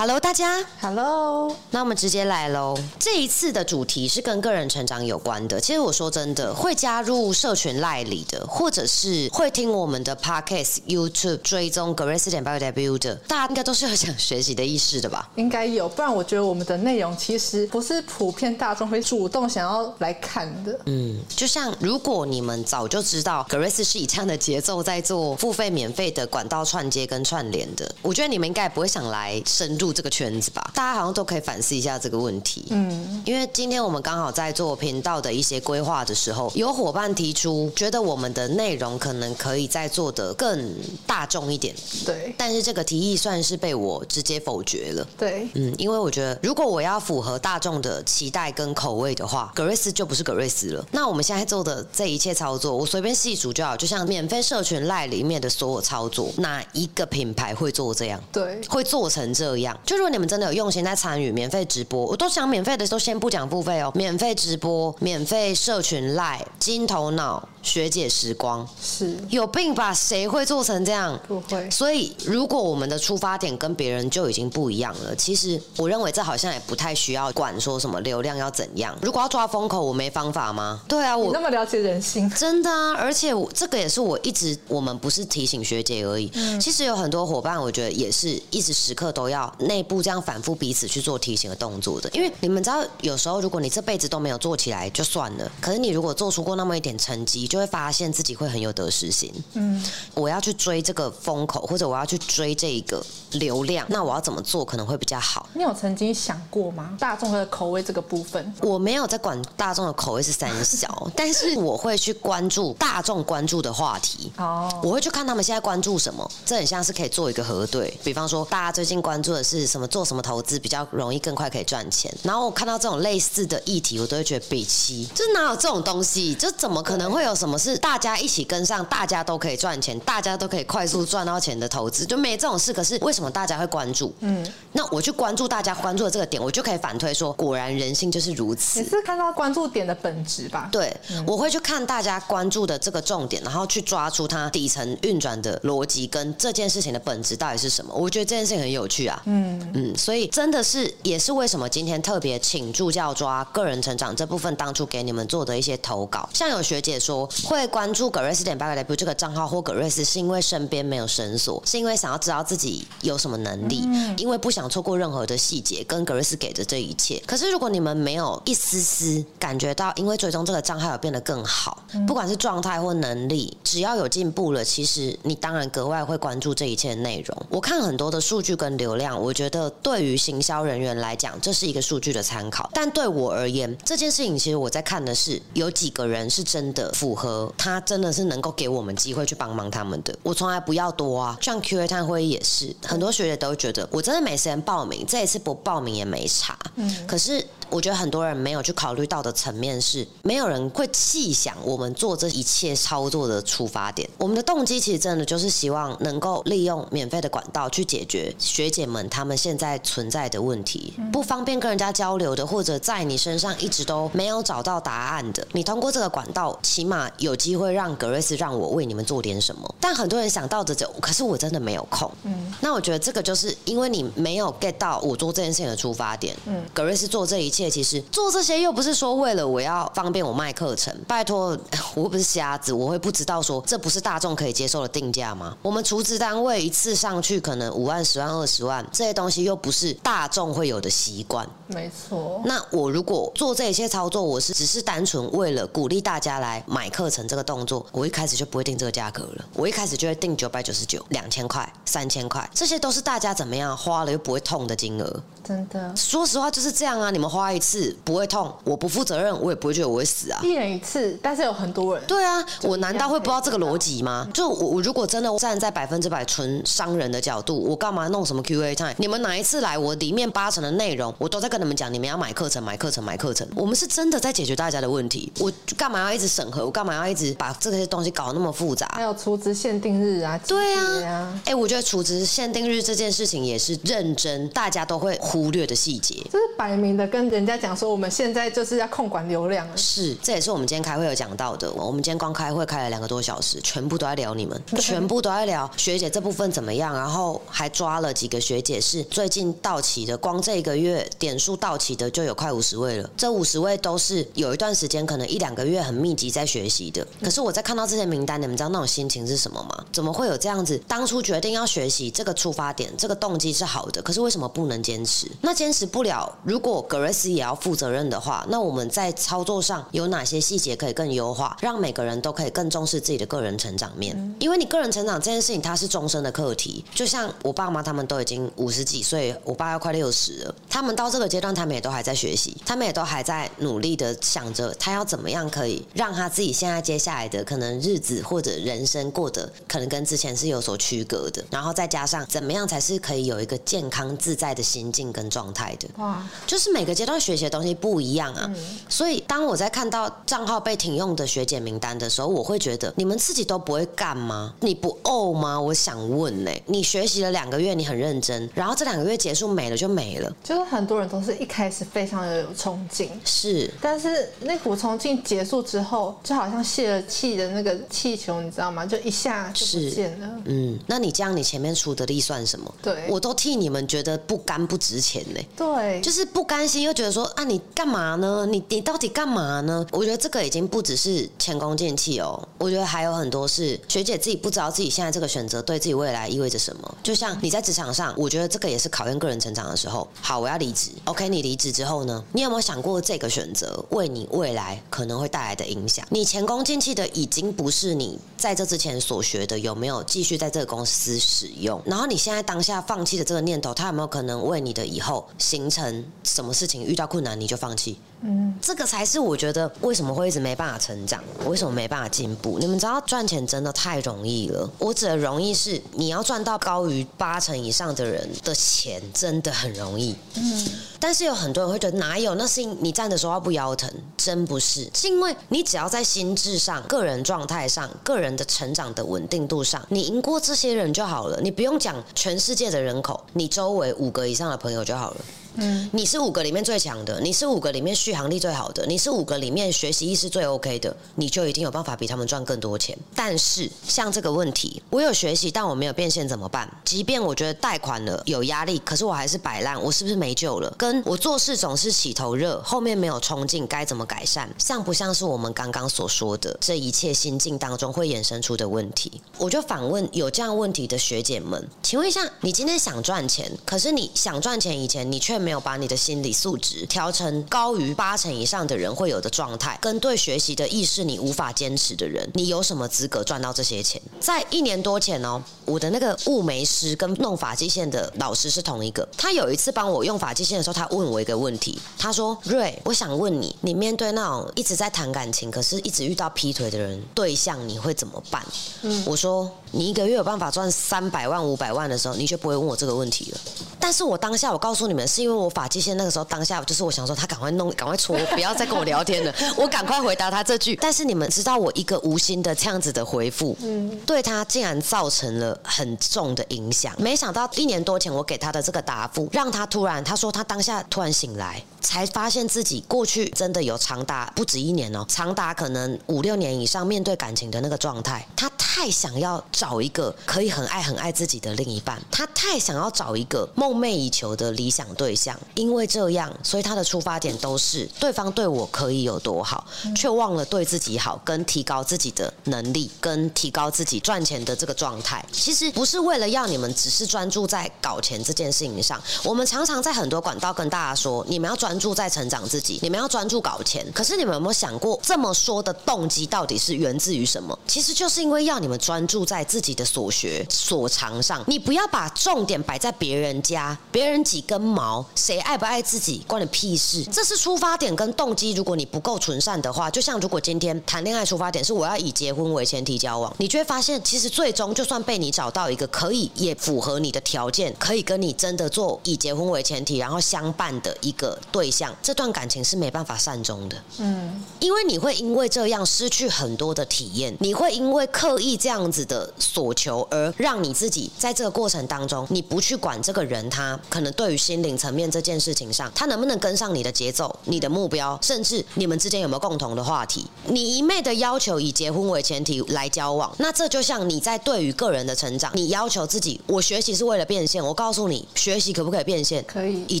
Hello，大家。Hello，那我们直接来喽。这一次的主题是跟个人成长有关的。其实我说真的，会加入社群赖里的，或者是会听我们的 Podcast、YouTube 追踪 Grace 点 BioDebut 的，大家应该都是有想学习的意识的吧？应该有，不然我觉得我们的内容其实不是普遍大众会主动想要来看的。嗯，就像如果你们早就知道 Grace 是以这样的节奏在做付费免费的管道串接跟串联的，我觉得你们应该也不会想来深入这个圈子吧？大家好像都可以反思一下这个问题。嗯，因为今天我们刚好在做频道的一些规划的时候，有伙伴提出觉得我们的内容可能可以再做的更大众一点，对但是这个提议算是被我直接否决了。对，嗯，因为我觉得如果我要符合大众的期待跟口味的话，格瑞斯就不是格瑞斯了。那我们现在做的这一切操作，我随便细数就好，就像免费社群赖里面的所有操作，哪一个品牌会做这样？对，会做成这样。就如果你们真的有用心在参与免费直播，我都想免费的都先不讲付费哦，免费直播、免费社群赖、金头脑、学姐时光，是有病吧？谁会做成这样？不会。所以，如果我们的出发点跟别人就已经不一样了，其实我认为这好像也不太需要管说什么流量要怎样。如果要抓风口，我没方法吗？对啊，我那么了解人性，真的啊，而且我这个也是我一直，我们不是提醒学姐而已。嗯其实有很多伙伴，我觉得也是一直时刻都要内部这样反复彼此去做提醒的动作的。因为你们知道，有时候如果你这辈子都没有做起来就算了，可是你如果做出过那么一点成绩，就会发现自己会很有得失心。嗯，我要去追这个风口，或者我要去追这个流量，那我要怎么做可能会比较好？你有曾经想过吗？大众的口味这个部分，我没有在管大众的口味是三小，但是我会去关注大众关注的话题。哦，我会去看他们现在关注什么，这很像是可以做一个核对。比方说，大家最近关注的是什么，做什么投资比较容易更快可以赚钱。然后我看到这种类似的议题，我都会觉得比七，就哪有这种东西？就怎么可能会有什么是大家一起跟上，大家都可以赚钱，大家都可以快速赚到钱的投资？就没这种事。可是为什么大家会关注？嗯，那我去关注大家关注的这个点，我就可以反推说，果然人性就是如此你。是看到关注点的本质吧？对，我会去看大家关注的这个重点，然后去抓出它底层运转的逻辑跟这件事情的本质到底是什么。我觉得这件事情很有趣啊。嗯，嗯，所以真的是也是为什么今天特别请助教抓个人成长这部分当初给你们做的一些投稿，像有学姐说会关注葛瑞斯点八个 W 这个账号或葛瑞斯，是因为身边没有绳索，是因为想要知道自己有什么能力，因为不想错过任何的细节跟葛瑞斯给的这一切。可是如果你们没有一丝丝感觉到，因为追踪这个账号有变得更好，不管是状态或能力，只要有进步了，其实你当然格外会关注这一切的内容。我看很多的数据跟流量，我觉得对于行销人员来讲，这是一个数据的参考。但对我而言，这件事情其实我在看的是有几个人是真的符合，他真的是能够给我们机会去帮忙他们的。我从来不要多啊，像 Q A 探会议也是，很多学姐都觉得我真的没时间报名，这一次不报名也没差。嗯可是我觉得很多人没有去考虑到的层面是，没有人会细想我们做这一切操作的出发点。我们的动机其实真的就是希望能够利用免费的管道去解决学姐们她们现在存在的问题，不方便跟人家交流的，或者在你身上一直都没有找到答案的，你通过这个管道，起码有机会让格瑞斯让我为你们做点什么。但很多人想到的就，可是我真的没有空。嗯，那我觉得这个就是因为你没有 get 到我做这件事情的出发点。嗯格瑞斯做这一切，其实做这些又不是说为了我要方便我卖课程，拜托，我又不是瞎子，我会不知道说这不是大众可以接受的定价吗？我们储值单位一次上去可能五万、十万、二十万，这些东西又不是大众会有的习惯。没错。那我如果做这一切操作，我是只是单纯为了鼓励大家来买课程这个动作，我一开始就不会定这个价格了。我一开始就会定九百九十九、两千块、三千块，这些都是大家怎么样花了又不会痛的金额。真的，说实话就是这样啊，你们花一次不会痛，我不负责任，我也不会觉得我会死啊。一人一次，但是有很多人，对啊，我难道会不知道这个逻辑吗？就我我如果真的站在百分之百纯商人的角度，我干嘛弄什么 Q A time？你们哪一次来，我里面八成的内容我都在跟你们讲，你们要买课程、买课程、买课程。我们是真的在解决大家的问题，我干嘛要一直审核？我干嘛要一直把这些东西搞得那么复杂？还有储值限定日啊，对季节啊，哎、我觉得储值限定日这件事情也是认真，大家都会忽略的细节。就是摆明的跟人人家讲说，我们现在就是要控管流量了。是，这也是我们今天开会有讲到的。我们今天光开会开了两个多小时，全部都在聊你们，全部都在聊学姐这部分怎么样，然后还抓了几个学姐是最近到期的，光这一个月点数到期的就有快五十位了。这五十位都是有一段时间，可能一两个月很密集在学习的。可是我在看到这些名单，你们知道那种心情是什么吗？怎么会有这样子？当初决定要学习，这个出发点、这个动机是好的，可是为什么不能坚持？那坚持不了，如果格瑞斯也要负责任的话，那我们在操作上有哪些细节可以更优化，让每个人都可以更重视自己的个人成长面？因为你个人成长这件事情，它是终身的课题。就像我爸妈他们都已经五十几岁，我爸要快六十了，他们到这个阶段，他们也都还在学习，他们也都还在努力的想着他要怎么样可以让他自己现在接下来的可能日子或者人生过得可能跟之前是有所区隔的，然后再加上怎么样才是可以有一个健康自在的心境跟状态的。哇，就是每个阶段学习的东西不一样啊，所以当我在看到账号被停用的学姐名单的时候，我会觉得你们自己都不会干吗？你不怄吗？我想问呢，你学习了两个月，你很认真，然后这两个月结束没了就没了，就是很多人都是一开始非常的有冲劲，是，但是那股冲劲结束之后，就好像泄了气的那个气球，你知道吗？就一下就不见了。嗯，那你这样，你前面出的力算什么？对，我都替你们觉得不甘不值钱呢。对，就是不甘心，又觉得说啊，你干嘛呢？你你到底干嘛呢？我觉得这个已经不只是前功尽弃哦，我觉得还有很多是学姐自己不知道自己现在这个选择对自己未来意味着什么。就像你在职场上，我觉得这个也是考验个人成长的时候。好，我要离职。OK，你离职之后呢？你有没有想过这个选择为你未来可能会带来的影响？你前功尽弃的已经不是你在这之前所学的有没有继续在这个公司使用？然后你现在当下放弃的这个念头，它有没有可能为你的以后形成什么事情？遇到困难你就放弃？嗯，这个才是我觉得为什么会一直没办法成长，为什么没办法进步？你们知道赚钱真的太容易了。我指的容易是你要赚到高于八成以上的人的钱，真的很容易。嗯，但是有很多人会觉得哪有？那是你站的时候不腰疼，真不是。是因为你只要在心智上、个人状态上、个人的成长的稳定度上，你赢过这些人就好了。你不用讲全世界的人口，你周围五个以上的朋友就好了。嗯，你是五个里面最强的，你是五个里面续航力最好的，你是五个里面学习意识最 OK 的，你就一定有办法比他们赚更多钱。但是像这个问题，我有学习，但我没有变现怎么办？即便我觉得贷款了有压力，可是我还是摆烂，我是不是没救了？跟我做事总是起头热，后面没有冲劲，该怎么改善？像不像是我们刚刚所说的这一切心境当中会衍生出的问题？我就反问有这样问题的学姐们，请问一下，你今天想赚钱，可是你想赚钱以前，你却没没有把你的心理素质调成高于八成以上的人会有的状态，跟对学习的意识你无法坚持的人，你有什么资格赚到这些钱？在一年多前哦，我的那个雾眉师跟弄发际线的老师是同一个。他有一次帮我用发际线的时候，他问我一个问题，他说：“瑞，我想问你，你面对那种一直在谈感情，可是一直遇到劈腿的人对象，你会怎么办？”嗯，我说：“你一个月有办法赚三百万、五百万的时候，你就不会问我这个问题了。”但是我当下我告诉你们，是因为我发际线那个时候当下就是我想说他赶快弄，赶快搓，不要再跟我聊天了，我赶快回答他这句。但是你们知道我一个无心的这样子的回复，嗯，对他竟然造成了很重的影响。没想到一年多前我给他的这个答复，让他突然他说他当下突然醒来，才发现自己过去真的有长达不止一年哦，长达可能五六年以上面对感情的那个状态。他太想要找一个可以很爱很爱自己的另一半，他太想要找一个梦寐以求的理想对象，因为这样，所以他的出发点都是对方对我可以有多好，却忘了对自己好，跟提高自己的能力，跟提高自己赚钱的这个状态。其实不是为了要你们只是专注在搞钱这件事情上，我们常常在很多管道跟大家说，你们要专注在成长自己，你们要专注搞钱。可是你们有没有想过，这么说的动机到底是源自于什么？其实就是因为要你们专注在自己的所学所长上，你不要把重点摆在别人家，别人几根毛，谁爱不爱自己，关你屁事。这是出发点跟动机，如果你不够纯善的话，就像如果今天谈恋爱出发点是我要以结婚为前提交往，你就会发现，其实最终就算被你找到一个可以也符合你的条件，可以跟你真的做以结婚为前提，然后相伴的一个对象，这段感情是没办法善终的。嗯，因为你会因为这样失去很多的体验，你会因为刻意。意这样子的所求，而让你自己在这个过程当中，你不去管这个人他可能对于心灵层面这件事情上，他能不能跟上你的节奏、你的目标，甚至你们之间有没有共同的话题？你一昧的要求以结婚为前提来交往，那这就像你在对于个人的成长，你要求自己，我学习是为了变现。我告诉你，学习可不可以变现？可以，一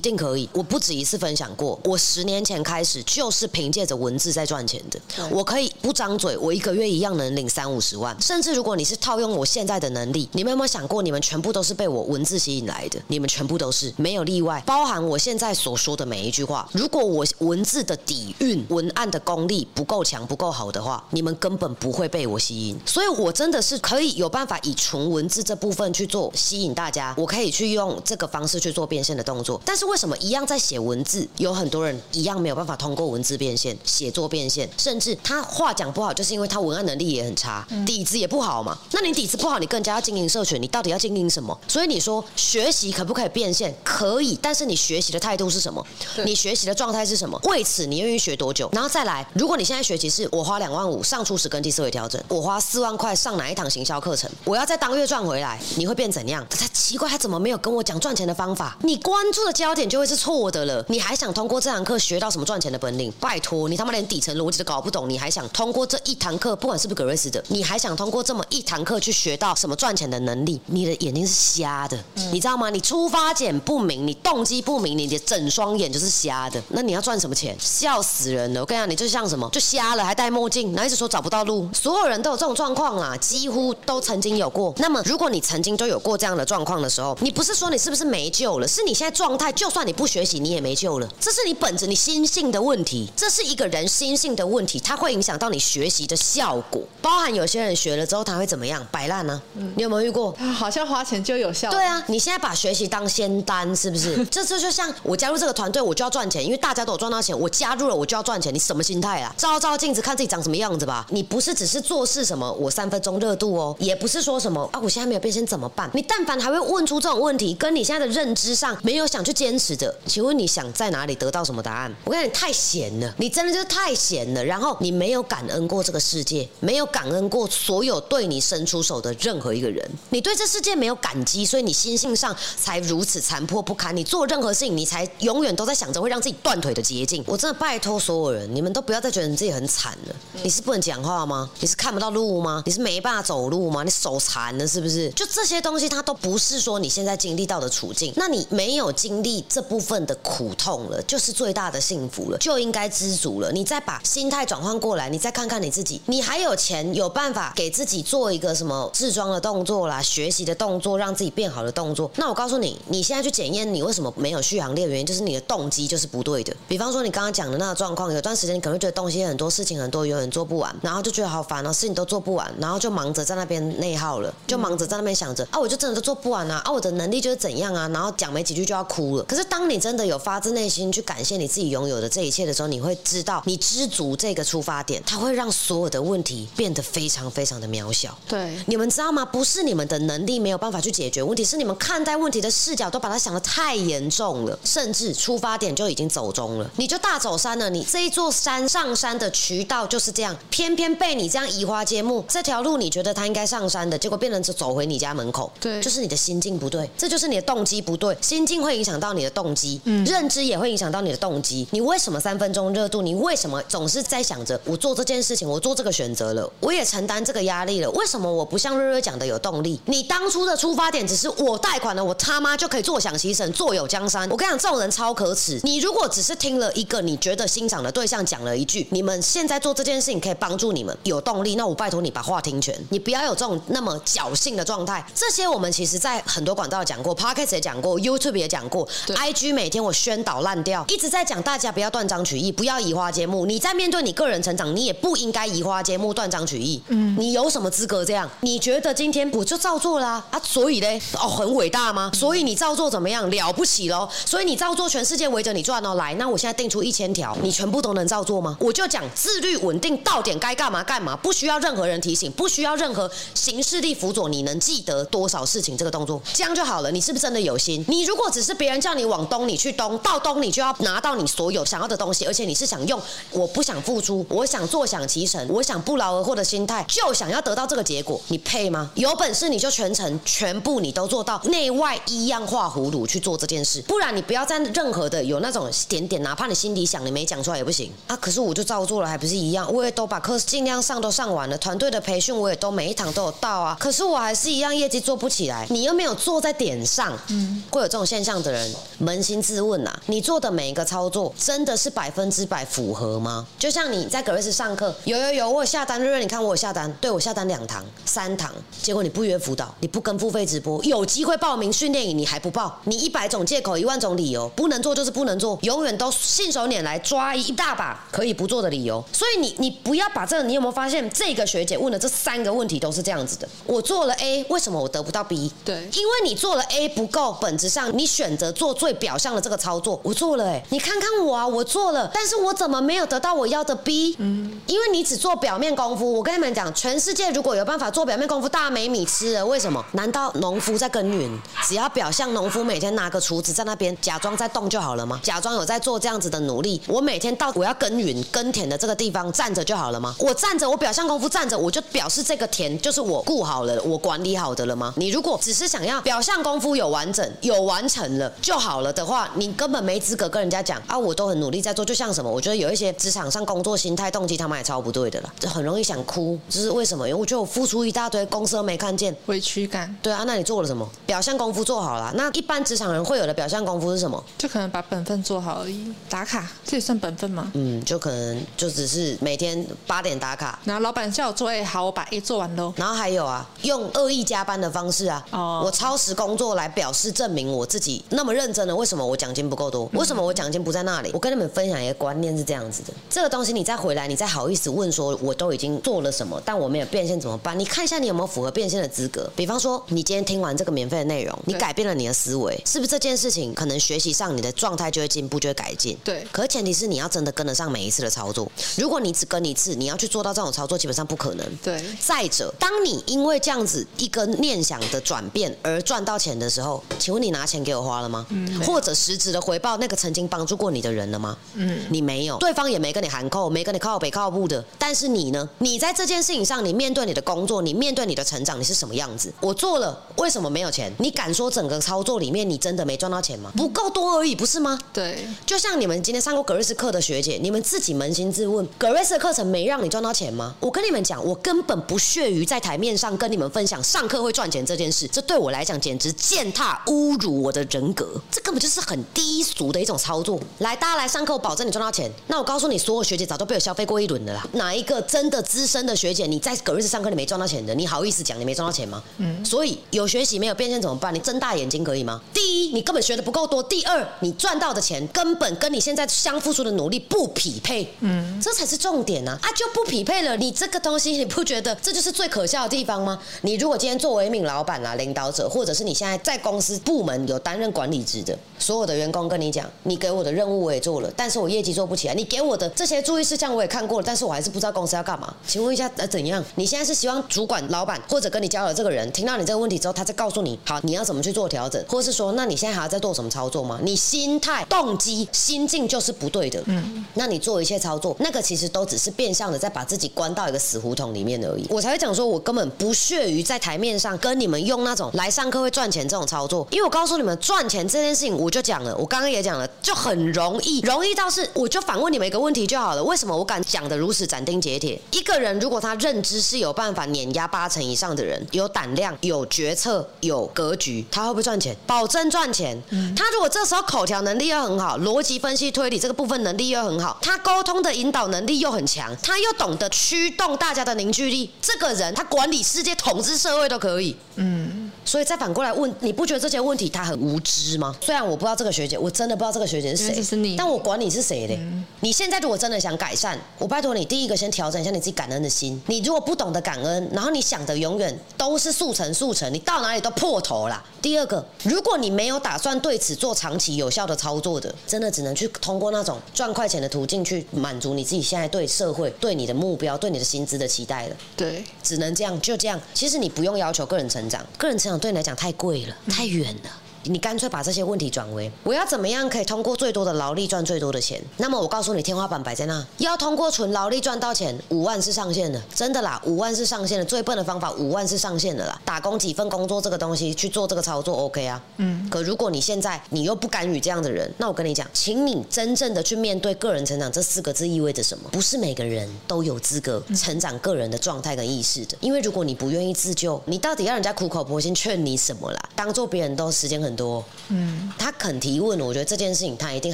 定可以。我不止一次分享过，我十年前开始就是凭借着文字在赚钱的。我可以不张嘴，我一个月一样能领三五十万。甚至如果你是套用我现在的能力，你们有没有想过，你们全部都是被我文字吸引来的？你们全部都是没有例外，包含我现在所说的每一句话。如果我文字的底蕴、文案的功力不够强、不够好的话，你们根本不会被我吸引。所以我真的是可以有办法以纯文字这部分去做吸引大家，我可以去用这个方式去做变现的动作。但是为什么一样在写文字，有很多人一样没有办法通过文字变现、写作变现，甚至他话讲不好，就是因为他文案能力也很差，底子也不好嘛。那你底子不好，你更加要经营社群，你到底要经营什么？所以你说学习可不可以变现？可以，但是你学习的态度是什么？你学习的状态是什么？为此你愿意学多久？然后再来，如果你现在学习是我花两万五上初始跟第思维调整，我花四万块上哪一堂行销课程，我要在当月赚回来，你会变怎样？他奇怪，他怎么没有跟我讲赚钱的方法？你关注的焦点就会是错的了。你还想通过这堂课学到什么赚钱的本领？拜托，你他妈连底层逻辑都搞不懂，你还想通过这一堂课，不管是不是格瑞斯的，你还想通过这么一堂课去学到什么赚钱的能力？你的眼睛是瞎的，你知道吗？你出发点不明，你动机不明，你的整双眼就是瞎的。那你要赚什么钱？笑死人了！我跟你讲，你就像什么，就瞎了，还戴墨镜，然后一直说找不到路。所有人都有这种状况啦，几乎都曾经有过。那么，如果你曾经就有过这样的状况的时候，你不是说你是不是没救了？是你现在状态，就算你不学习，你也没救了。这是你本着你心性的问题，这是一个人心性的问题，它会影响到你学习的效果。包含有些人学了之后，他会怎么样？摆烂呢？你有没有遇过？他好像花钱就有效。对啊，你现在把学习当仙丹，是不是？这次就像我加入这个团队，我就要赚钱，因为大家都有赚到钱，我加入了我就要赚钱。你什么心态啊？照照镜子看自己长什么样子吧。你不是只是做事什么，我三分钟热度哦，也不是说什么啊，我现在没有变现怎么办？你但凡还会问出这种问题，跟你现在的认知上没有想去坚持的，请问你想在哪里得到什么答案？我跟你太闲了，你真的就是太闲了。然后你没有感恩过这个世界，没有感恩过所有对你伸出手的任何一个人，你对这世界没有感激，所以你心性上才如此残破不堪。你做任何事情，你才永远都在想着会让自己断腿的捷径。我真的拜托所有人，你们都不要再觉得你自己很惨了。你是不能讲话吗？你是看不到路吗？你是没办法走路吗？你手残了是不是？就这些东西，它都不是说你现在经历到的处境。那你没有经历这部分的苦痛了，就是最大的幸福了，就应该知足了。你再把心态转换过来，你再看看你自己，你还有钱，有办法给自己做一个什么自装的动作啦、学习的动作，让自己变好的动作。那我告诉你，你现在去检验你为什么没有续航力的原因，就是你的动机就是不对的。比方说你刚刚讲的那个状况，有段时间你可能会觉得东西很多，事情很多，永远做不完，然后就觉得好烦哦，事情都做不完，然后就忙着在那边内耗了，就忙着在那边想着啊，我就真的都做不完啊，啊，我的能力就是怎样啊，然后讲没几句就要哭了。可是当你真的有发自内心去感谢你自己拥有的这一切的时候，你会知道，你知足这个出发点，它会让所有的问题变得非常非常的渺小。对，你们知道吗？不是你们的能力没有办法去解决问题，是你们看待问题的视角都把它想得太严重了，甚至出发点就已经走中了。你就大走山了，你这一座山上山的渠道就是这样，偏偏被你这样移花接木，这条路你觉得它应该上山的，结果变成走回你家门口。对就是你的心境不对，这就是你的动机不对。心境会影响到你的动机，认知也会影响到你的动机。你为什么三分钟热度？你为什么总是在想着我做这件事情，我做这个选择了，我也承担这个压力了？为什么我不像瑞瑞讲的有动力？你当初的出发点只是我贷款了，我他妈就可以坐享其成，坐有江山。我跟你讲，这种人超可耻。你如果只是听了一个你觉得欣赏的对象讲了一句，你们现在做这件事情可以帮助你们有动力，那我拜托你把话听全，你不要有这种那么侥幸的状态。这些我们其实在很多管道讲过 p o d c a s t 也讲过，YouTube 也讲过，IG 每天我宣导烂掉，一直在讲大家不要断章取义，不要移花接木。你在面对你个人成长，你也不应该移花接木、断章取义。嗯，你有什么资格这样？你觉得今天我就照做啦啊？所以嘞，哦，很伟大吗？所以你照做怎么样？了不起喽？所以你照做，全世界围着你转哦。来，那我现在定出一千条，你全部都能照做吗？我就讲自律、稳定，到点该干嘛干嘛，不需要任何人提醒，不需要任何形式力辅佐，你能记得多少事情？这个动作这样就好了。你是不是真的有心？你如果只是别人叫你往东，你去东，到东你就要拿到你所有想要的东西，而且你是想用，我不想付出，我想。坐享其成，我想不劳而获的心态，就想要得到这个结果，你配吗？有本事你就全程全部你都做到内外一样画葫芦去做这件事，不然你不要在任何的有那种点点，哪怕你心里想你没讲出来也不行啊。可是我就照做了，还不是一样？我也都把课尽量上都上完了，团队的培训我也都每一堂都有到啊。可是我还是一样业绩做不起来，你又没有做在点上，嗯，会有这种现象的人，扪心自问呐，你做的每一个操作真的是百分之百符合吗？就像你在格瑞斯上课，有有有，我有下单，瑞瑞，你看我有下单，对我下单两堂、三堂，结果你不约辅导，你不跟付费直播，有机会报名训练营你还不报，你一百种借口，一万种理由，不能做就是不能做，永远都信手拈来抓一大把可以不做的理由。所以你你不要把这个，你有没有发现这个学姐问的这三个问题都是这样子的？我做了 A，为什么我得不到 B？对，因为你做了 A 不够，本质上你选择做最表象的这个操作，我做了哎，你看看我啊，我做了，但是我怎么没有得到我要的 B？嗯，因为你只做表面功夫。我跟你们讲，全世界如果有办法做表面功夫，大家没米吃了。为什么？难道农夫在耕耘，只要表象农夫每天拿个锄子在那边假装在动就好了吗？假装有在做这样子的努力，我每天到我要耕耘耕田的这个地方站着就好了吗？我站着，我表象功夫站着，我就表示这个田就是我顾好了，我管理好的了吗？你如果只是想要表象功夫有完整、有完成了就好了的话，你根本没资格跟人家讲啊！我都很努力在做，就像什么？我觉得有一些职场上工作心态、动机，他们也超不对的了，就很容易想哭。这是为什么？我觉得我付出一大堆，公司都没看见，委屈感。对啊，那你做了什么？表象功夫做好了。那一般职场人会有的表象功夫是什么？就可能把本分做好而已，打卡，这也算本分吗？嗯，就可能就只是每天八点打卡。然后老板叫我做 A，好，我把 A 做完喽。然后还有啊，用恶意加班的方式啊，哦我超时工作来表示证明我自己那么认真了，为什么我奖金不够多？为什么我奖金不在那里？我跟你们分享一个观念是这样子的，这个东西你再回来，你再好意思问说，我都已经做了什么，但我没有变现怎么办？你看一下你有没有符合变现的资格。比方说，你今天听完这个免费的内容，你改变了你的思维，是不是这件事情可能学习上你的状态就会进步，就会改进？对可是前提是你要真的跟得上每一次的操作。如果你只跟一次，你要去做到这种操作，基本上不可能。对，再者，当你因为这样子一个念想的转变而赚到钱的时候，请问你拿钱给我花了吗？嗯或者实质的回报那个曾经帮助过你的人了吗？嗯，你没有，对方也没跟你含扣，没跟你靠北靠步的。但是你呢？你在这件事情上，你面对你的工作，你面对你的成长，你是什么样子？我做了，为什么没有钱？你敢说整个操作里面你真的没赚到钱吗？不够多而已，不是吗？对，就像你们今天上过格瑞斯课的学姐，你们自己扪心自问，格瑞斯的课程没让你赚到钱吗？我跟你们讲，我根本不屑于在台面上跟你们分享上课会赚钱这件事，这对我来讲简直践踏、侮辱我的人格，这根本就是很低俗的一种操作。来，大家来上课，我保证你赚到钱。那我告诉你，所有学姐早都被我消费过一轮的啦。哪一个真的资深的学姐，你在格瑞斯上课你没赚到钱的，你好意思讲你没赚到钱吗？嗯，所以有学习没有变现怎么办？你睁大眼睛可以吗？第一，你根本学的不够多；第二，你赚到的钱根本跟你现在相付出的努力不匹配。嗯，这才是重点啊！啊，就不匹配了。你这个东西，你不觉得这就是最可笑的地方吗？你如果今天作为一名老板啊、领导者，或者是你现在在公司部门有担任管理职的，所有的员工跟你讲，你给我的任务我也做了，但是我业绩做不起来。你给我的这些注意事项我也看过了，但是我还是不知道公司要干嘛。请问一下，呃，怎样？你现在是希望主管、老板或者跟你交流这个人听到你这个问题之后，他再告诉你，好，你要怎么去做调整，或是说，那你现在还要再做什么操作吗？你心态、动机、心境就是不对的。嗯，那你做一切操作，那个其实都只是变相的在把自己关到一个死胡同里面而已。我才会讲说，我根本不屑于在台面上跟你们用那种来上课会赚钱这种操作，因为我告诉你们，赚钱这件事情，我就讲了，我刚刚也讲了，就很容易，容易到是，我就反问你们一个问题就好了，为什么我敢讲的如此斩钉截铁？一个人如果他认知是有办法碾压八成以上的人，有胆量、有决策、有格局，他会不会赚钱？保证赚钱。他如果这时候口条能力又很好，逻辑分析推理这个部分能力又很好，他沟通的引导能力又很强，他又懂得驱动大家的凝聚力，这个人他管理世界、统治社会都可以。嗯，所以再反过来问，你不觉得这些问题他很无知吗？虽然我不知道这个学姐，我真的不知道这个学姐是谁，但我管你是谁嘞。你现在如果真的想改善，我拜托你，第一个先调整一下你自己感恩的心。你如果不懂得感恩，然后你想的永远都是速成速成，你到哪里都破头啦。第二个，如果你没有打算对此做长期有效的操作的，真的只能去通过那种赚快钱的途径去满足你自己现在对社会、对你的目标、对你的薪资的期待了。对，只能这样，就这样。其实你不用要求个人成长，个人成长对你来讲太贵了，太远了。你干脆把这些问题转为我要怎么样可以通过最多的劳力赚最多的钱？那么我告诉你，天花板摆在那，要通过纯劳力赚到钱，五万是上限的，真的啦，五万是上限的。最笨的方法，五万是上限的啦。打工几份工作这个东西去做这个操作，OK 啊。嗯。可如果你现在你又不甘于这样的人，那我跟你讲，请你真正的去面对个人成长这四个字意味着什么？不是每个人都有资格成长个人的状态跟意识的。因为如果你不愿意自救，你到底要人家苦口婆心劝你什么啦？当做别人都时间很多。嗯。他肯提问，我觉得这件事情他一定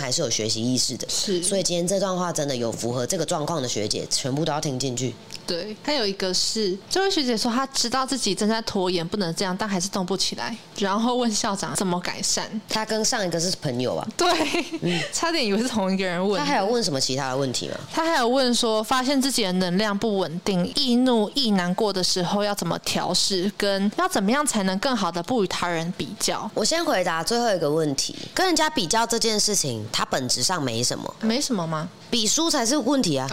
还是有学习意识的。是。所以今天这段话真的有符合这个状况的学姐，全部都要听进去。对，还有一个是这位学姐说，她知道自己正在拖延，不能这样，但还是动不起来。然后问校长怎么改善。她跟上一个是朋友啊？对，差点以为是同一个人问。她还有问什么其他的问题吗？她还有问说，发现自己的能量不稳定，易怒、易难过的时候要怎么调试，跟要怎么样才能更好的不与他人比较。我先回答最后一个问题，跟人家比较这件事情，它本质上没什么，没什么吗？比输才是问题啊！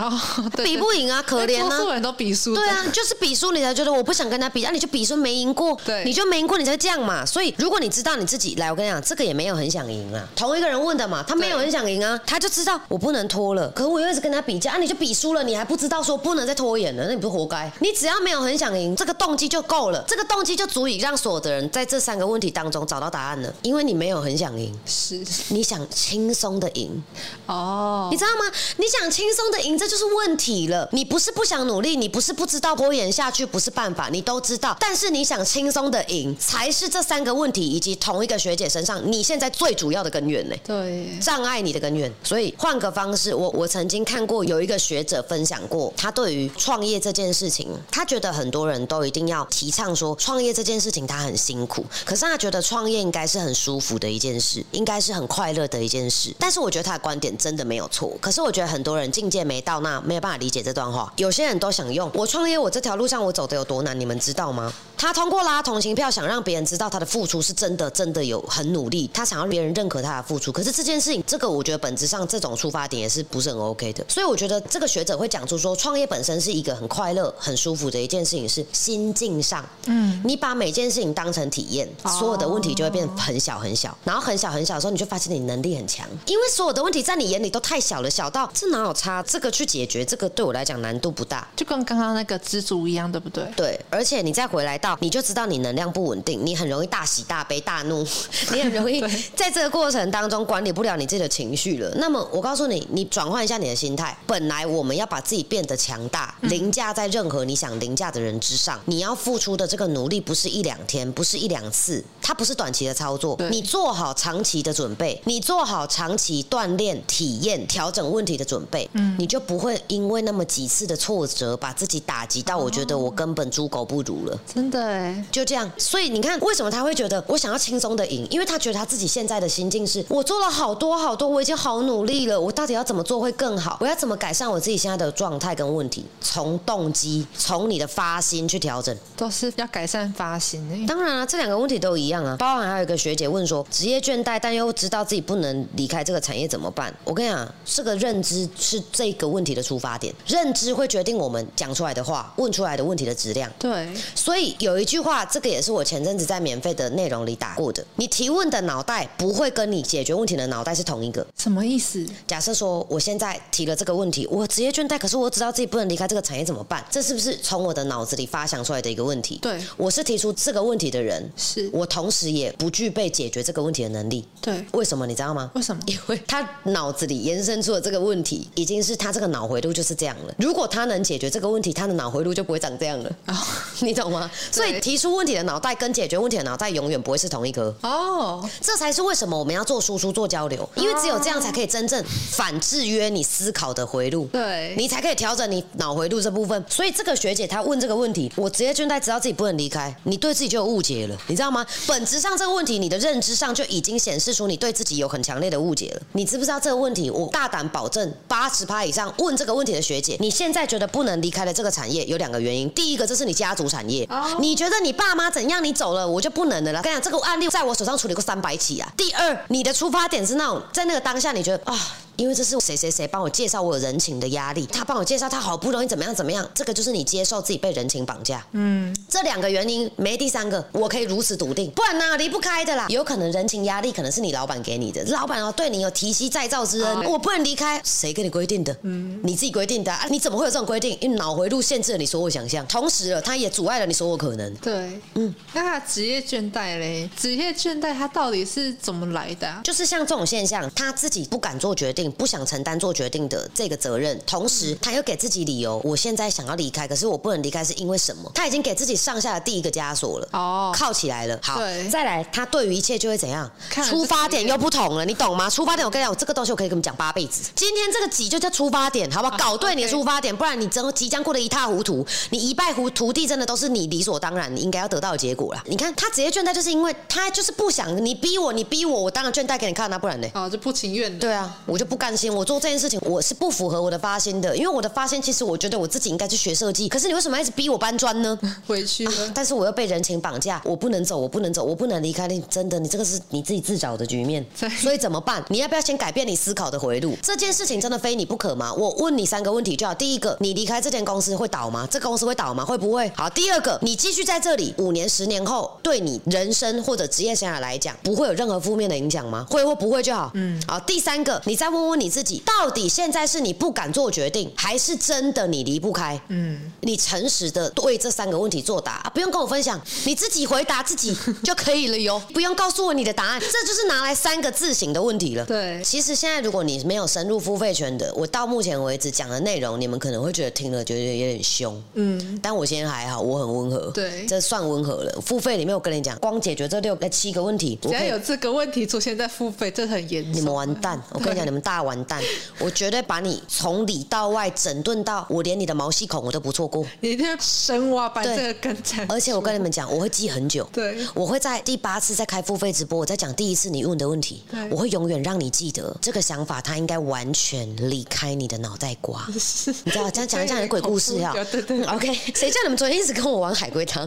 比不赢啊，可怜啊！都比输。对啊，就是比输，你才觉得我不想跟他比啊！你就比输没赢过，对，你就没赢过，你才这样嘛。所以如果你知道你自己来，我跟你讲，这个也没有很想赢啊。同一个人问的嘛，他没有很想赢啊，他就知道我不能拖了。可我又一直跟他比较啊，你就比输了，你还不知道说不能再拖延了，那你不是活该？你只要没有很想赢，这个动机就够了，这个动机就足以让所有的人在这三个问题当中找到答案了。因为你没有很想赢，是你想轻松的赢哦，你知道吗？你想轻松。的赢，这就是问题了。你不是不想努力，你不是不知道拖延下去不是办法，你都知道。但是你想轻松的赢，才是这三个问题以及同一个学姐身上你现在最主要的根源呢？对，障碍你的根源。所以换个方式，我我曾经看过有一个学者分享过，他对于创业这件事情，他觉得很多人都一定要提倡说创业这件事情他很辛苦，可是他觉得创业应该是很舒服的一件事，应该是很快乐的一件事。但是我觉得他的观点真的没有错。可是我觉得很多人境界没到那，没有办法理解这段话。有些人都想用我创业，我这条路上我走的有多难，你们知道吗？他通过拉同情票，想让别人知道他的付出是真的，真的有很努力。他想要别人认可他的付出。可是这件事情，这个我觉得本质上这种出发点也是不是很 OK 的。所以我觉得这个学者会讲出说，创业本身是一个很快乐、很舒服的一件事情，是心境上。嗯，你把每件事情当成体验，所有的问题就会变很小很小。然后很小很小的时候，你就发现你能力很强，因为所有的问题在你眼里都太小了，小到这哪有差？这个去解决。这个对我来讲难度不大，就跟刚刚那个知足一样，对不对？对，而且你再回来到，你就知道你能量不稳定，你很容易大喜大悲大怒，你很容易 在这个过程当中管理不了你自己的情绪了。那么我告诉你，你转换一下你的心态，本来我们要把自己变得强大，凌驾在任何你想凌驾的人之上。你要付出的这个努力不是一两天，不是一两次，它不是短期的操作。你做好长期的准备，你做好长期锻炼、体验、调整问题的准备，嗯，你就不会。因为那么几次的挫折，把自己打击到，我觉得我根本猪狗不如了。真的哎，就这样。所以你看，为什么他会觉得我想要轻松的赢？因为他觉得他自己现在的心境是：我做了好多好多，我已经好努力了。我到底要怎么做会更好？我要怎么改善我自己现在的状态跟问题？从动机，从你的发心去调整，都是要改善发心。当然啊，这两个问题都一样啊。包含还有一个学姐问说，职业倦怠，但又知道自己不能离开这个产业怎么办？我跟你讲，这个认知是这个问题的出发点。认知会决定我们讲出来的话、问出来的问题的质量。对，所以有一句话，这个也是我前阵子在免费的内容里打过的：你提问的脑袋不会跟你解决问题的脑袋是同一个。什么意思？假设说我现在提了这个问题，我职业倦怠，可是我知道自己不能离开这个产业怎么办？这是不是从我的脑子里发想出来的一个问题？对，我是提出这个问题的人，是我同时也不具备解决这个问题的能力。对，为什么你知道吗？为什么？因为他脑子里延伸出的这个问题，已经是他这个脑回路就是这样了。如果他能能解决这个问题，他的脑回路就不会长这样了。你懂吗？所以提出问题的脑袋跟解决问题的脑袋永远不会是同一颗。哦，这才是为什么我们要做输出、做交流，因为只有这样才可以真正反制约你思考的回路。对，你才可以调整你脑回路这部分。所以这个学姐她问这个问题，我职业倦怠，知道自己不能离开，你对自己就有误解了，你知道吗？本质上这个问题，你的认知上就已经显示出你对自己有很强烈的误解了。你知不知道这个问题？我大胆保证，八十趴以上问这个问题的学姐，你现在觉得不能离开了这。这个产业有两个原因，第一个这是你家族产业，你觉得你爸妈怎样，你走了我就不能的了。跟你讲，这个案例在我手上处理过三百起啊。第二，你的出发点是那种在那个当下，你觉得啊。因为这是谁谁谁帮我介绍，我有人情的压力。他帮我介绍，他好不容易怎么样怎么样，这个就是你接受自己被人情绑架。嗯，这两个原因没第三个，我可以如此笃定，不然呢离不开的啦。有可能人情压力可能是你老板给你的，老板哦对你有提膝再造之恩，我不能离开，谁跟你规定的？嗯，你自己规定的啊？你怎么会有这种规定？因为脑回路限制了你所有想象，同时了，它也阻碍了你所有可能。对，嗯，那他职业倦怠嘞？职业倦怠它到底是怎么来的？就是像这种现象，他自己不敢做决定，不想承担做决定的这个责任，同时他又给自己理由，我现在想要离开，可是我不能离开是因为什么？他已经给自己上下的第一个枷锁了，哦，靠起来了。好，再来，他对于一切就会怎样？出发点又不同了，你懂吗？出发点，我跟你讲，我这个东西我可以跟你们讲八辈子。今天这个急就叫出发点，好不好？搞对你的出发点，不然你真即将过得一塌糊涂，你一败糊涂地，真的都是你理所当然，你应该要得到的结果了。你看他职业倦怠，就是因为他就是不想你逼我，你逼我，我当然倦怠给你看，那不然呢？啊，就不情愿。对啊，我就不甘心，我做这件事情我是不符合我的发心的，因为我的发心其实我觉得我自己应该去学设计，可是你为什么一直逼我搬砖呢？回去了，但是我又被人情绑架，我不能走，我不能走，我不能离开你，真的，你这个是你自己自找的局面。所以怎么办？你要不要先改变你思考的回路？这件事情真的非你不可吗？我问你三个问题就好。第一个，你离开这间公司会倒吗？这个公司会倒吗？会不会？好，第二个，你继续在这里 五年、十年后，对你人生或者职业生涯来讲，不会有任何负面的影响吗？会或不会就好。嗯，好。第三个，你再问问你自己，到底现在是你不敢做决定，还是真的你离不开？嗯，你诚实的对这三个问题作答，不用跟我分享，你自己回答自己就可以了哟，不用告诉我你的答案，这就是拿来三个自省的问题了。对，其实现在如果你没有深入付费圈的，我到目前为止讲的内容，你们可能会觉得听了觉得有点凶。嗯，但我现在还好，我很温和。对，这算温和了。付费里面我跟你讲，光解决这六个七个问题，只要有这个问题出现在付费，这很严重。你们完蛋！我跟你讲，你们大完蛋！我绝对把你从里到外整顿到，我连你的毛细孔我都不错过。你一定要深挖，把这个根在。而且我跟你们讲，我会记很久。对，我会在第八次再开付费直播，我再讲第一次你问的问题。对，我会永远让你记得这个想法，它应该完全离开你的脑袋瓜。你知道，这样讲一讲鬼故事啊。对对。OK，谁叫你们昨天一直跟我玩海龟汤？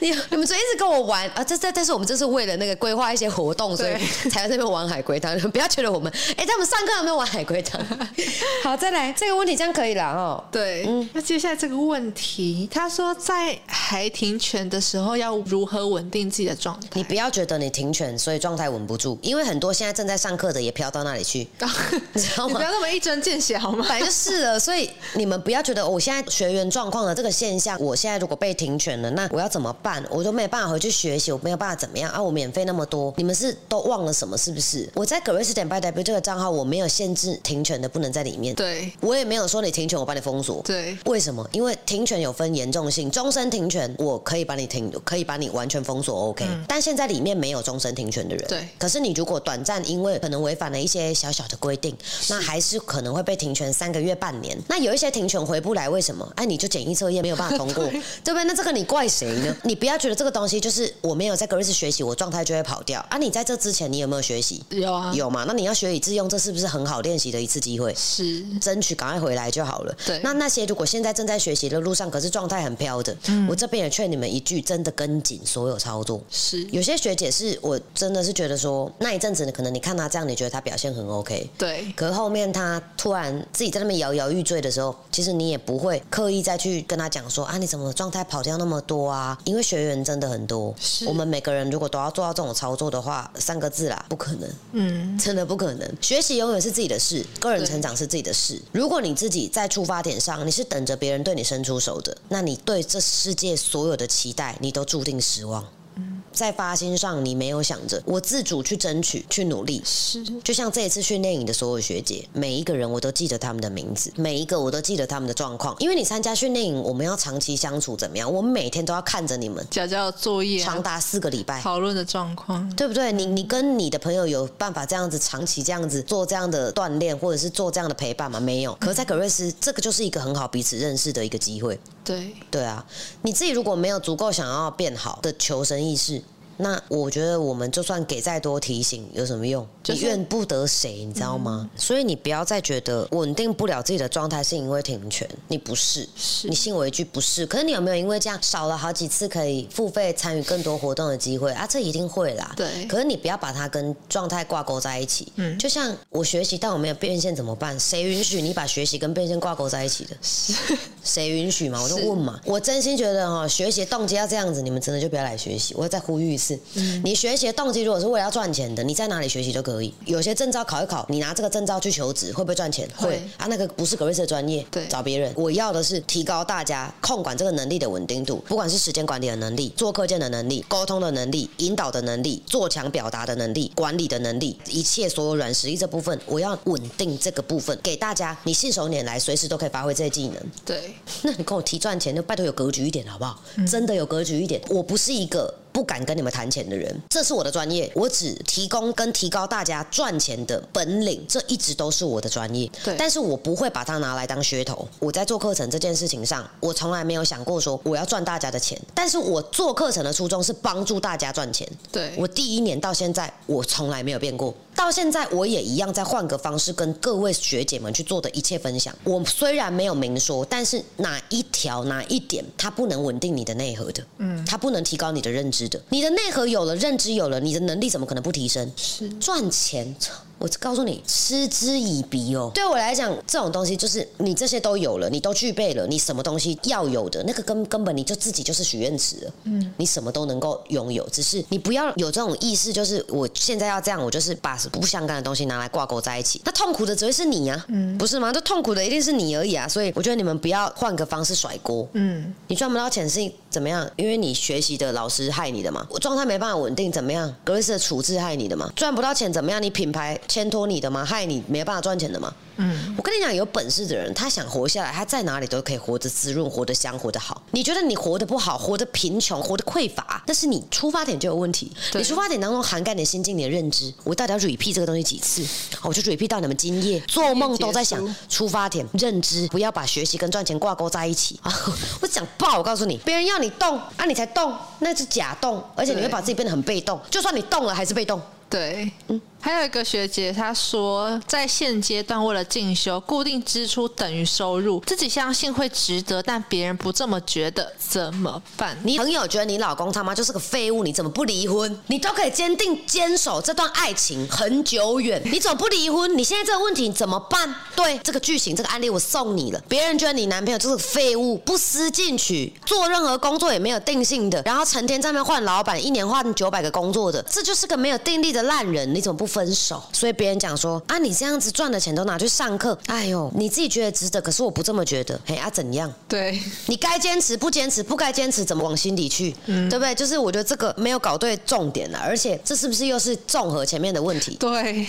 你 你们昨天一直跟我玩啊？这这但是我们这是为了那个规划一些活动，所以才在那边玩海龟汤。不要觉得我们哎，他们上课有没有玩海龟汤？好，再来这个问题，这样可以了哦。对，嗯。那接下来这个问题，他说在还停权的时候要如何稳定自己的状态？你不要觉得你停权所以状态稳不住，因为很多现在正在上课的也飘到那里去，你知道吗？不要那么一针见血好吗？反正就是了，所以你们不要觉得我现在学员状况的这个现象，我现在如果被停权了，那我要怎么办？我都没有办法回去学习，我没有办法怎么样啊？我免费那么多，你们是都忘了什么？是不是？我在格瑞斯点 by W 这个账号，我没有限制停权的不能在里面，对我也没有说你停权我把你封锁，对，为什么？因为停权有分严重性，终身停权我可以把你停，可以把你完全封锁，OK。但现在里面没有终身停权的人，对。可是你如果短暂因为可能违反了一些小小的规定，那还是可能会被停权三个月、半年。那有一些停权回不来，为什么？哎，你就简易测验没有办法通过，对不对？那这个你怪谁呢？你不要觉得这个东西就是我没有在格瑞斯学习，我状态就会跑掉啊！你在这之前你有没有学习？有啊，有嘛？那你要学以致用，这是不是很好练习的一次机会？是，争取赶快回来就好了。对。那那些如果现在正在学习的路上，可是状态很飘的，我这边也劝你们一句：真的跟紧所有操作。是。有些学姐是我真的是觉得说，那一阵子可能你看她这样，你觉得她表现很 OK。对。可是后面她突然自己在那边摇摇欲坠的时候，其实你也不会刻意再去跟她讲说啊，你怎么状态跑掉那么多啊？因为学员真的很多。是。我们每个人如果都要做到这种操作的话，三个字啦，不可能。嗯。真的不可能。学习永远是自己的事，个人成长是自己的事。如果你自己在出发点上，你是等着别人对你伸出手的，那你对这世界所有的期待，你都注定失望。在发心上，你没有想着我自主去争取、去努力。是，就像这一次训练营的所有学姐，每一个人我都记得他们的名字，每一个我都记得他们的状况。因为你参加训练营，我们要长期相处，怎么样？我们每天都要看着你们，交交作业，长达四个礼拜，讨论的状况，对不对？你你跟你的朋友有办法这样子长期这样子做这样的锻炼，或者是做这样的陪伴吗？没有。可是，在格瑞斯，这个就是一个很好彼此认识的一个机会。对，对啊，你自己如果没有足够想要变好的求生意识。那我觉得我们就算给再多提醒，有什么用？就是你怨不得谁，你知道吗？所以你不要再觉得稳定不了自己的状态是因为停权，你不是，是你信我一句不是。可是你有没有因为这样少了好几次可以付费参与更多活动的机会啊？这一定会啦。对可是你不要把它跟状态挂钩在一起。嗯，就像我学习，但我没有变现怎么办？谁允许你把学习跟变现挂钩在一起的？谁允许嘛？我就问嘛。我真心觉得哈、学习动机要这样子，你们真的就不要来学习。我要再呼吁一次，你学习的动机如果是为了要赚钱的，你在哪里学习都可以。有些证照考一考，你拿这个证照去求职，会不会赚钱？会啊，那个不是格瑞斯的专业，对找别人。我要的是提高大家控管这个能力的稳定度，不管是时间管理的能力、做课件的能力、沟通的能力、引导的能力、做强表达的能力、管理的能力，一切所有软实力这部分，我要稳定这个部分，给大家你信手拈来，随时都可以发挥这些技能。对，那你跟我提赚钱，就拜托有格局一点好不好？真的有格局一点。我不是一个不敢跟你们谈钱的人，这是我的专业，我只提供跟提高大家赚钱的本领，这一直都是我的专业。对但是我不会把它拿来当噱头。我在做课程这件事情上，我从来没有想过说我要赚大家的钱，但是我做课程的初衷是帮助大家赚钱。对，我第一年到现在，我从来没有变过。到现在，我也一样在换个方式跟各位学姐们去做的一切分享。我虽然没有明说，但是哪一条哪一点，它不能稳定你的内核的，嗯，它不能提高你的认知的。你的内核有了，认知有了，你的能力怎么可能不提升？是赚钱。我告诉你，嗤之以鼻哦。对我来讲，这种东西就是你这些都有了，你都具备了，你什么东西要有的那个根根本你就自己就是许愿池了。嗯，你什么都能够拥有，只是你不要有这种意识，就是我现在要这样，我就是把不相干的东西拿来挂钩在一起。那痛苦的只会是你呀、嗯，不是吗？这痛苦的一定是你而已啊。所以我觉得你们不要换个方式甩锅。嗯，你赚不到钱是怎么样？因为你学习的老师害你的嘛，我状态没办法稳定怎么样？格瑞斯的处置害你的嘛？赚不到钱怎么样？你品牌牵拖你的吗？害你没办法赚钱的吗？嗯，我跟你讲，有本事的人，他想活下来，他在哪里都可以活得滋润、活得香、活得好。你觉得你活得不好、活得贫穷、活得匮乏，那是你出发点就有问题。你出发点当中涵盖你的心境、你的认知。我到底要 repeat 这个东西几次？我就 repeat 到你们今夜做梦都在想出发点、认知，不要把学习跟赚钱挂钩在一起啊！我讲爆，我告诉你，别人要你动啊，你才动，那是假动，而且你会把自己变得很被动。就算你动了，还是被动。对，还有一个学姐她说，在现阶段为了进修，固定支出等于收入，自己相信会值得，但别人不这么觉得，怎么办？你朋友觉得你老公他妈就是个废物，你怎么不离婚？你都可以坚定坚守这段爱情很久远，你怎么不离婚？你现在这个问题怎么办？对这个剧情这个案例我送你了，别人觉得你男朋友就是个废物，不思进取，做任何工作也没有定性的，然后成天在那换老板，一年换九百个工作的，这就是个没有定力的烂人，你怎么不分手？所以别人讲说啊，你这样子赚的钱都拿去上课，哎呦，你自己觉得值得，可是我不这么觉得，嘿啊怎样？对，你该坚持不坚持，不该坚持怎么往心里去，嗯对不对？就是我觉得这个没有搞对重点了，而且这是不是又是综合前面的问题？对，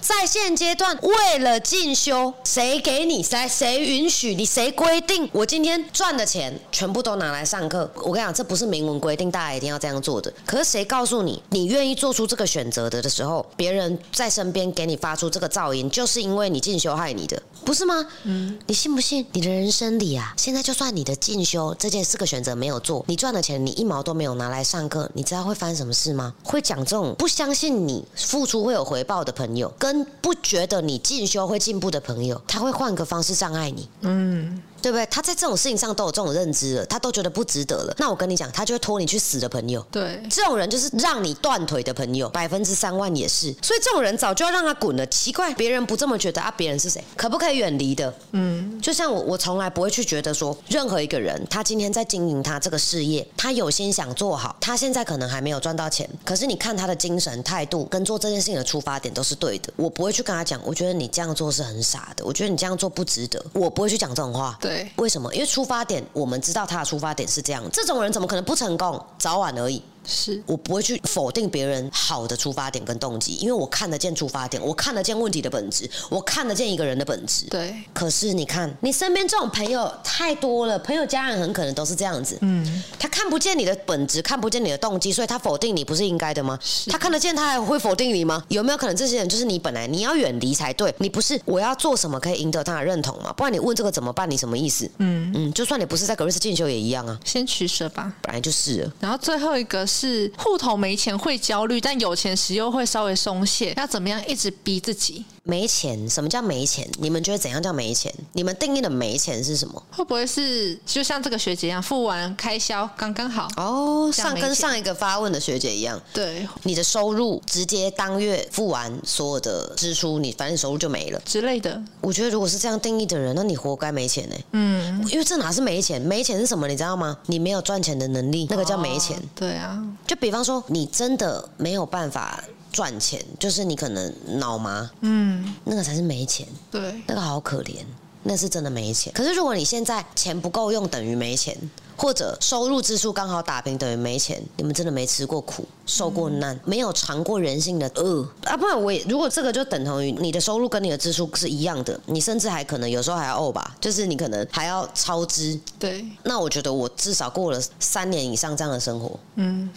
在现阶段，为了进修，谁给你谁谁允许你谁规定？我今天赚的钱全部都拿来上课。我跟你讲，这不是明文规定，大家一定要这样做的。可是谁告诉你，你愿意做出这个选择的的时候，别人在身边给你发出这个噪音，就是因为你进修害你的，不是吗？嗯，你信不信？你的人生里啊，现在就算你的进修这件四个选择没有做，你赚的钱你一毛都没有拿来上课，你知道会发生什么事吗？会讲这种不相信你付出会有回报的朋友，跟不觉得你进修会进步的朋友，他会换个方式障碍你。嗯，对不对？他在这种事情上都有这种认知了，他都觉得不值得了。那我跟你讲，他就会拖你去死的朋友。对，这种人就是让你断腿的朋友，百分之三万也是。所以这种人早就要让他滚了。奇怪，别人不这么觉得啊？别人是谁？可不可以远离的？嗯，就像我，我从来不会去觉得说，任何一个人他今天在经营他这个事业，他有心想做好，他现在可能还没有赚到钱，可是你看他的精神态度跟做这件事情的出发点都是对的。我不会去跟他讲，我觉得你这样做是很傻的，我觉得你这样做不值得，我不会去讲这种话。对，为什么？因为出发点我们知道他的出发点是这样，这种人怎么可能不成功？早晚而已。是，我不会去否定别人好的出发点跟动机，因为我看得见出发点，我看得见问题的本质，我看得见一个人的本质。对，可是你看，你身边这种朋友太多了，朋友家人很可能都是这样子。嗯，他看不见你的本质，看不见你的动机，所以他否定你，不是应该的吗？他看得见，他还会否定你吗？有没有可能这些人就是你本来你要远离才对？你不是我要做什么可以赢得他的认同吗？不然你问这个怎么办？你什么意思？嗯嗯，就算你不是在格瑞斯进修也一样啊，先取舍吧。本来就是了。然后最后一个是户头没钱会焦虑，但有钱时又会稍微松懈，要怎么样一直逼自己？没钱，什么叫没钱？你们觉得怎样叫没钱？你们定义的没钱是什么？会不会是就像这个学姐一样，付完开销刚刚好？哦，上跟上一个发问的学姐一样，对，你的收入直接当月付完所有的支出，你反正收入就没了。之类的。我觉得如果是这样定义的人，那你活该没钱呢、嗯，因为这哪是没钱？没钱是什么？你知道吗？你没有赚钱的能力，那个叫没钱。哦对啊，就比方说，你真的没有办法赚钱，就是你可能脑麻，嗯，那个才是没钱，对，那个好可怜，那是真的没钱。可是如果你现在钱不够用，等于没钱。或者收入支出刚好打平等于没钱，你们真的没吃过苦，受过难，没有尝过人性的恶啊！不然我也如果这个就等同于你的收入跟你的支出是一样的，你甚至还可能有时候还要呕吧，就是你可能还要超支。对，那我觉得我至少过了三年以上这样的生活，嗯，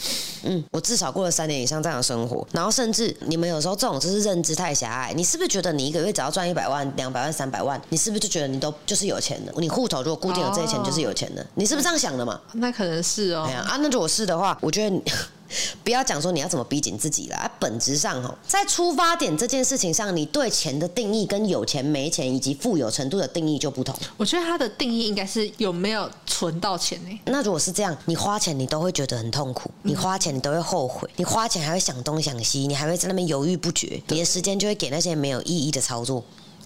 嗯，我至少过了三年以上这样的生活，然后甚至你们有时候这种就是认知太狭隘，你是不是觉得你一个月只要赚一百万、两百万、三百万，你是不是就觉得你都就是有钱的？你户头如果固定有这些钱，哦就是有钱的，你是不是这样想的嘛？那可能是哦哎。呀啊，那如果是的话，我觉得你 不要讲说你要怎么逼紧自己了，啊本质上哈，在出发点这件事情上，你对钱的定义跟有钱没钱以及富有程度的定义就不同。我觉得它的定义应该是有没有存到钱呢？那如果是这样，你花钱你都会觉得很痛苦，你花钱你都会后悔，你花钱还会想东想西，你还会在那边犹豫不决，你的时间就会给那些没有意义的操作。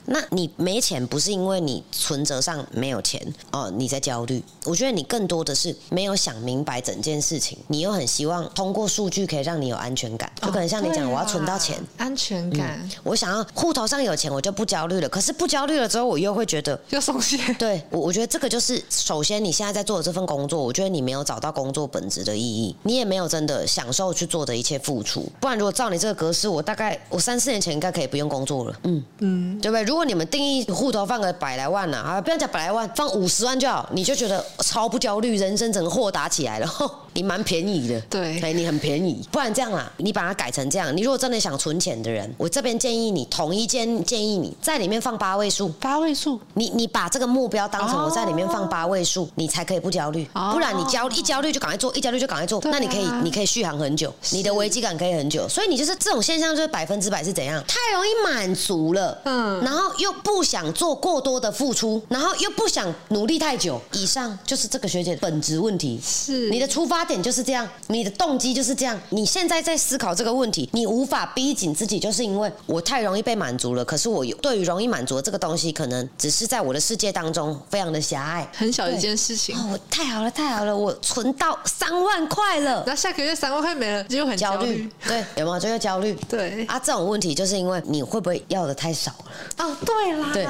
那你没钱不是因为你存折上没有钱哦，你在焦虑。我觉得你更多的是没有想明白整件事情，你又很希望通过数据可以让你有安全感，就可能像你讲，我要存到钱，安全感我想要户头上有钱，我就不焦虑了。可是不焦虑了之后，我又会觉得要松懈。对我，我觉得这个就是首先你现在在做的这份工作，我觉得你没有找到工作本质的意义，你也没有真的享受去做的一切付出。不然如果照你这个格式，我大概我三四年前应该可以不用工作了，嗯嗯，对不对？如果你们定义户头放个百来万呐、啊，不要讲百来万，放五十万就好，你就觉得超不焦虑，人生整个豁达起来了，你蛮便宜的，对哎，你很便宜。不然这样啦，你把它改成这样，你如果真的想存钱的人，我这边建议你，统一建建议你在里面放八位数，八位数，你你把这个目标当成哦我在里面放八位数，你才可以不焦虑。哦不然你焦一焦虑就赶快做，一焦虑就赶快做，那你可以你可以续航很久，你的危机感可以很久。所以你就是这种现象，就是百分之百是怎样？太容易满足了，嗯然后又不想做过多的付出，然后又不想努力太久。以上就是这个学姐本质问题。是你的出发点就是这样，你的动机就是这样。你现在在思考这个问题，你无法逼紧自己，就是因为我太容易被满足了。可是我有对于容易满足的这个东西，可能只是在我的世界当中非常的狭隘。很小的一件事情。哦，太好了，太好了，我存到三万块了。然后下个月三万块没了，就很焦虑对，有没有？就会焦虑。对啊，这种问题就是因为你会不会要的太少了？哦，对啦，对，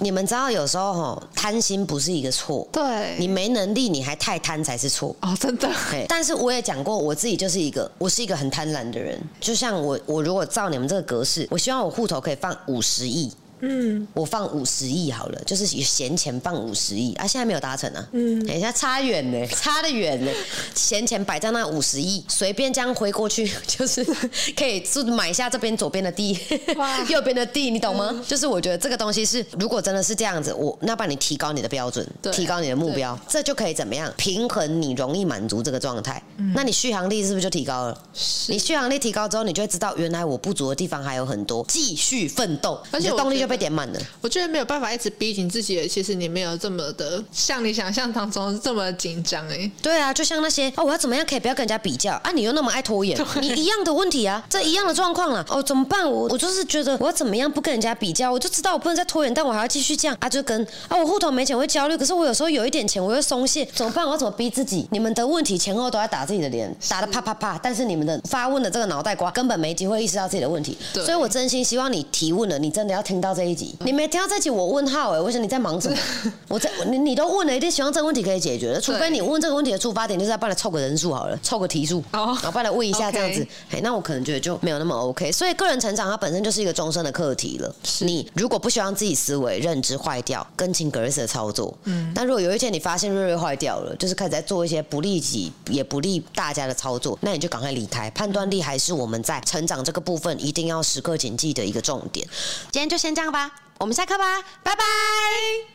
你们知道有时候哈，贪心不是一个错，对你没能力，你还太贪才是错。哦，真的，但是我也讲过，我自己就是一个，我是一个很贪婪的人。就像我，我如果照你们这个格式，我希望我户头可以放五十亿，嗯，我放五十亿好了，就是有闲钱放五十亿。啊，现在没有达成啊，嗯。等一下差远呢，差得远呢，闲钱摆在那五十亿，随便这样挥过去，就是 可以是买下这边左边的地右边的地，你懂吗？就是我觉得这个东西是，如果真的是这样子，我那帮你提高你的标准，提高你的目标，这就可以怎么样？平衡你容易满足这个状态，嗯。那你续航力是不是就提高了？你续航力提高之后，你就会知道原来我不足的地方还有很多，继续奋斗，而且动力就被点满了。我觉得没有办法一直逼紧自己，其实你没有这么的像你想象当中这么紧张哎。对啊，就像那些哦，我要怎么样可以不要跟人家比较啊？你又那么爱拖延，你一样的问题啊，这一样的状况啦。哦，怎么办？我我就是觉得我要怎么样不跟人家比较，我就知道我不能再拖延，但我还要继续这样啊，就跟啊我户头没钱我会焦虑，可是我有时候有一点钱我会松懈，怎么办？我要怎么逼自己？你们的问题前后都在打自己的脸，打的啪啪啪，但是你们的发问的这个脑袋瓜根本没机会意识到自己的问题，对所以我真心希望你提问了，你真的要听到这一集，你没听到这一集我问号哎、我想你在忙什么？我在你你都问了，一定希望这个问题可以解决了，除非你问这个问题的出发点就是要帮你凑个人数好了，凑个题数，哦然后帮你问一下这样子那我可能觉得就没有那么 OK。所以个人成长它本身就是一个终身的课题了。你如果不希望自己思维认知坏掉，跟情格瑞斯的操作，嗯，但如果有一天你发现瑞瑞坏掉了，就是开始在做一些不利己也不利大家的操作，那你就赶快离开。判断力还是我们在成长这个部分一定要时刻谨记的一个重点。今天就先这样吧，我们下课吧，拜拜。